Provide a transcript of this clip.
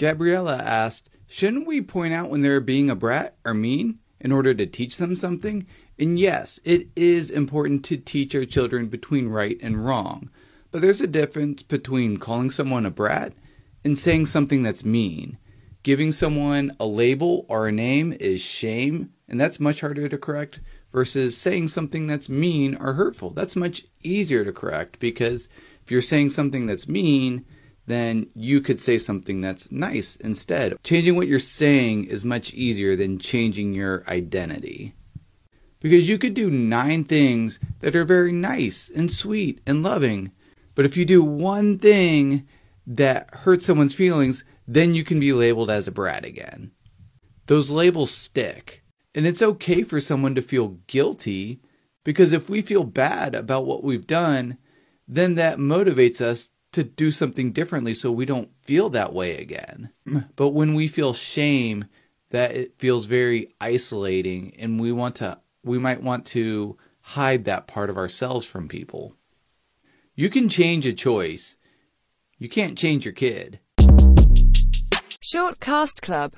Gabriela asked, Shouldn't we point out when they're being a brat or mean in order to teach them something? And yes, it is important to teach our children between right and wrong. But there's a difference between calling someone a brat and saying something that's mean. Giving someone a label or a name is shame, and that's much harder to correct versus saying something that's mean or hurtful. That's much easier to correct because if you're saying something that's mean, then you could say something that's nice instead. Changing what you're saying is much easier than changing your identity. Because you could do nine things that are very nice and sweet and loving, but if you do one thing that hurts someone's feelings, then you can be labeled as a brat again. Those labels stick. And it's okay for someone to feel guilty because if we feel bad about what we've done, then that motivates us to do something differently so we don't feel that way again. But when we feel shame, that it feels very isolating and we want to we might want to hide that part of ourselves from people. You can change a choice. You can't change your kid. Short Cast Club